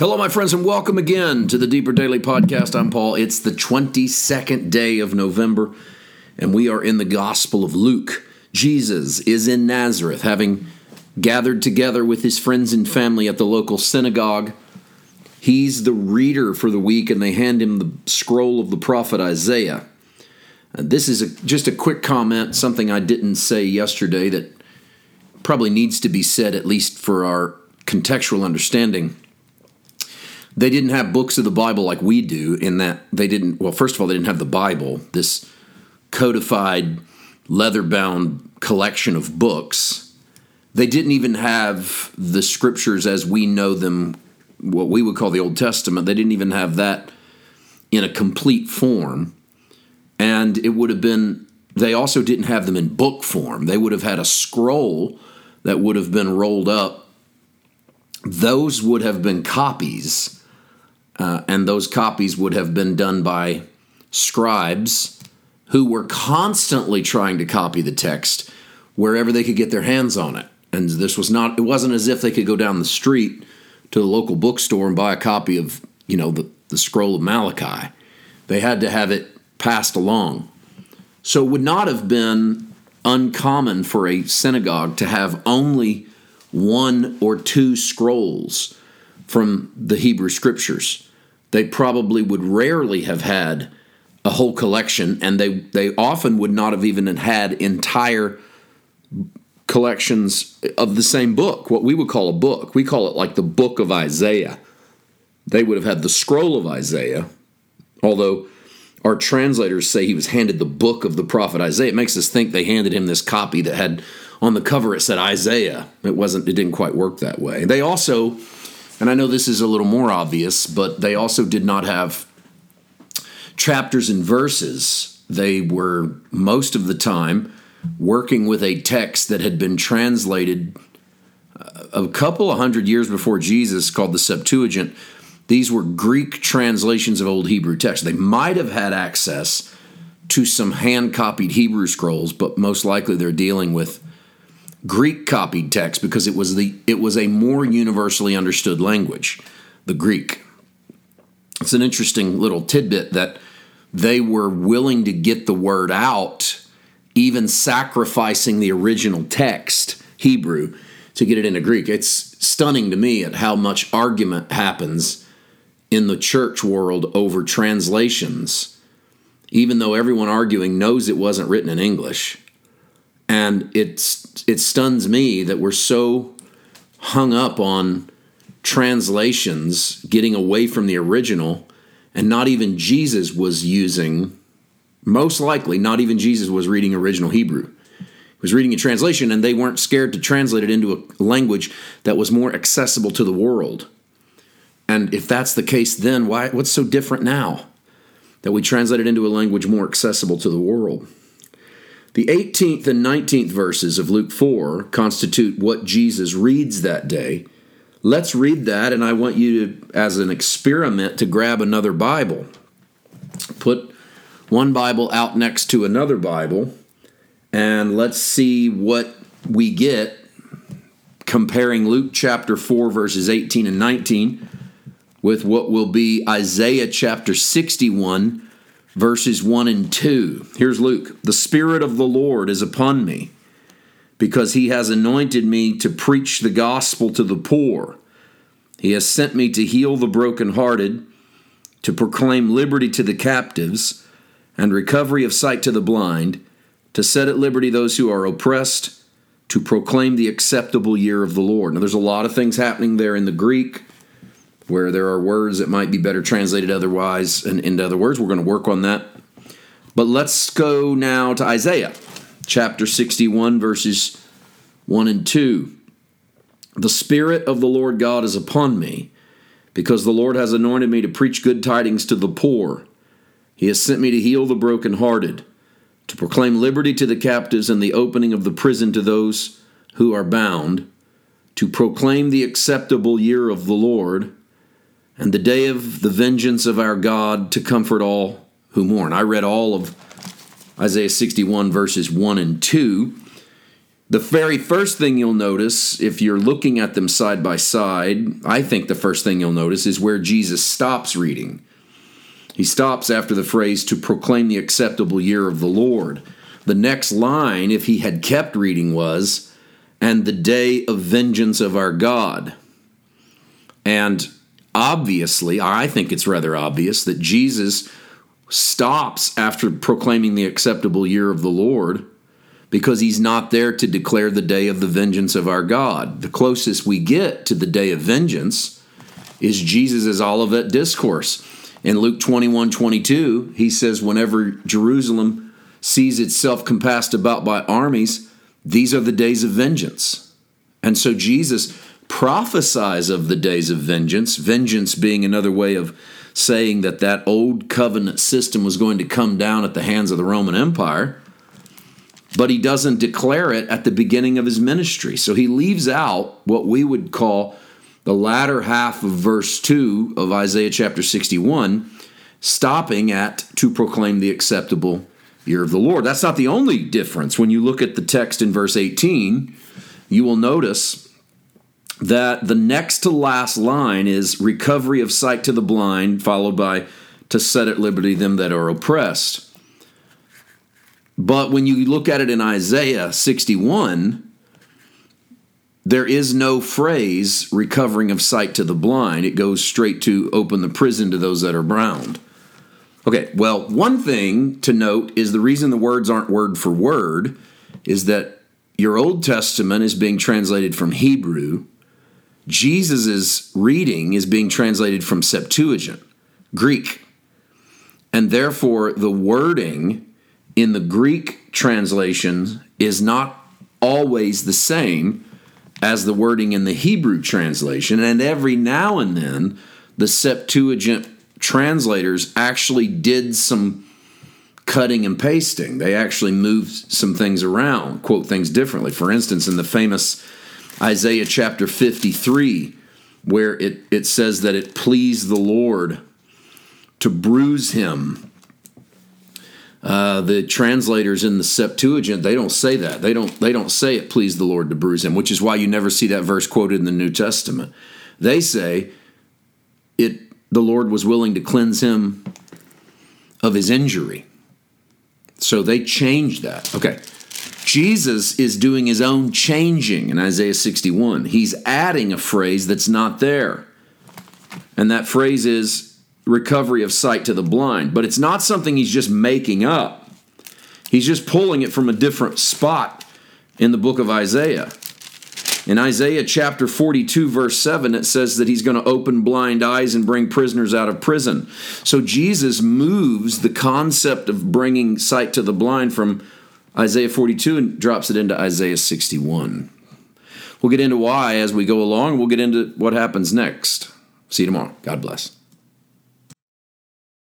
Hello, my friends, and welcome again to the Deeper Daily Podcast. I'm Paul. It's the 22nd day of November, and we are in the Gospel of Luke. Jesus is in Nazareth, having gathered together with his friends and family at the local synagogue. He's the reader for the week, and they hand him the scroll of the prophet Isaiah. Uh, this is a, just a quick comment, something I didn't say yesterday that probably needs to be said, at least for our contextual understanding they didn't have books of the Bible like we do, in that they didn't, well, first of all, they didn't have the Bible, this codified, leather bound collection of books. They didn't even have the scriptures as we know them, what we would call the Old Testament. They didn't even have that in a complete form. And it would have been, they also didn't have them in book form. They would have had a scroll that would have been rolled up. Those would have been copies uh, and those copies would have been done by scribes who were constantly trying to copy the text wherever they could get their hands on it. And this was not, it wasn't as if they could go down the street to the local bookstore and buy a copy of, you know, the, the scroll of Malachi. They had to have it passed along. So it would not have been uncommon for a synagogue to have only one or two scrolls from the Hebrew scriptures they probably would rarely have had a whole collection, and they, they often would not have even had entire collections of the same book, what we would call a book. We call it like the book of Isaiah. They would have had the scroll of Isaiah, although our translators say he was handed the book of the prophet Isaiah. It makes us think they handed him this copy that had on the cover it said Isaiah. It wasn't it didn't quite work that way. They also and I know this is a little more obvious, but they also did not have chapters and verses. They were most of the time working with a text that had been translated uh, a couple of hundred years before Jesus called the Septuagint. These were Greek translations of Old Hebrew texts. They might have had access to some hand copied Hebrew scrolls, but most likely they're dealing with Greek copied text because it was the it was a more universally understood language, the Greek. It's an interesting little tidbit that they were willing to get the word out, even sacrificing the original text, Hebrew, to get it into Greek. It's stunning to me at how much argument happens in the church world over translations, even though everyone arguing knows it wasn't written in English. And it's it stuns me that we're so hung up on translations getting away from the original and not even Jesus was using most likely not even Jesus was reading original Hebrew. He was reading a translation and they weren't scared to translate it into a language that was more accessible to the world. And if that's the case then why what's so different now that we translate it into a language more accessible to the world? The 18th and 19th verses of Luke 4 constitute what Jesus reads that day. Let's read that, and I want you to, as an experiment, to grab another Bible. Put one Bible out next to another Bible, and let's see what we get comparing Luke chapter 4, verses 18 and 19, with what will be Isaiah chapter 61 verses 1 and 2. Here's Luke The Spirit of the Lord is upon me, because he has anointed me to preach the gospel to the poor. He has sent me to heal the brokenhearted, to proclaim liberty to the captives, and recovery of sight to the blind, to set at liberty those who are oppressed, to proclaim the acceptable year of the Lord. Now, there's a lot of things happening there in the Greek where there are words that might be better translated otherwise and into other words. We're going to work on that. But let's go now to Isaiah chapter 61, verses 1 and 2. The Spirit of the Lord God is upon me, because the Lord has anointed me to preach good tidings to the poor. He has sent me to heal the brokenhearted, to proclaim liberty to the captives and the opening of the prison to those who are bound, to proclaim the acceptable year of the Lord and the day of the vengeance of our God to comfort all who mourn. I read all of Isaiah 61, verses 1 and 2. The very first thing you'll notice, if you're looking at them side by side, I think the first thing you'll notice is where Jesus stops reading. He stops after the phrase to proclaim the acceptable year of the Lord. The next line, if he had kept reading, was, and the day of vengeance of our God. And obviously, I think it's rather obvious that Jesus stops after proclaiming the acceptable year of the Lord because he's not there to declare the day of the vengeance of our God. The closest we get to the day of vengeance is Jesus' Olivet discourse. In Luke 21 22, he says, Whenever Jerusalem sees itself compassed about by armies, these are the days of vengeance. And so Jesus prophesies of the days of vengeance, vengeance being another way of saying that that old covenant system was going to come down at the hands of the Roman Empire but he doesn't declare it at the beginning of his ministry. So he leaves out what we would call the latter half of verse 2 of Isaiah chapter 61, stopping at to proclaim the acceptable year of the Lord. That's not the only difference. When you look at the text in verse 18, you will notice that the next to last line is recovery of sight to the blind, followed by to set at liberty them that are oppressed. But when you look at it in Isaiah 61, there is no phrase recovering of sight to the blind. It goes straight to open the prison to those that are bound. Okay, well, one thing to note is the reason the words aren't word for word is that your Old Testament is being translated from Hebrew. Jesus' reading is being translated from Septuagint, Greek. And therefore, the wording in the Greek translation is not always the same as the wording in the Hebrew translation. And every now and then, the Septuagint translators actually did some cutting and pasting. They actually moved some things around, quote things differently. For instance, in the famous Isaiah chapter 53, where it, it says that it pleased the Lord to bruise him uh, the translators in the Septuagint they don't say that they don't they don't say it pleased the Lord to bruise him, which is why you never see that verse quoted in the New Testament. They say it the Lord was willing to cleanse him of his injury. So they changed that. Okay. Jesus is doing his own changing in Isaiah 61. He's adding a phrase that's not there. And that phrase is recovery of sight to the blind. But it's not something he's just making up, he's just pulling it from a different spot in the book of Isaiah. In Isaiah chapter 42, verse 7, it says that he's going to open blind eyes and bring prisoners out of prison. So Jesus moves the concept of bringing sight to the blind from Isaiah 42 and drops it into Isaiah 61. We'll get into why as we go along. We'll get into what happens next. See you tomorrow. God bless.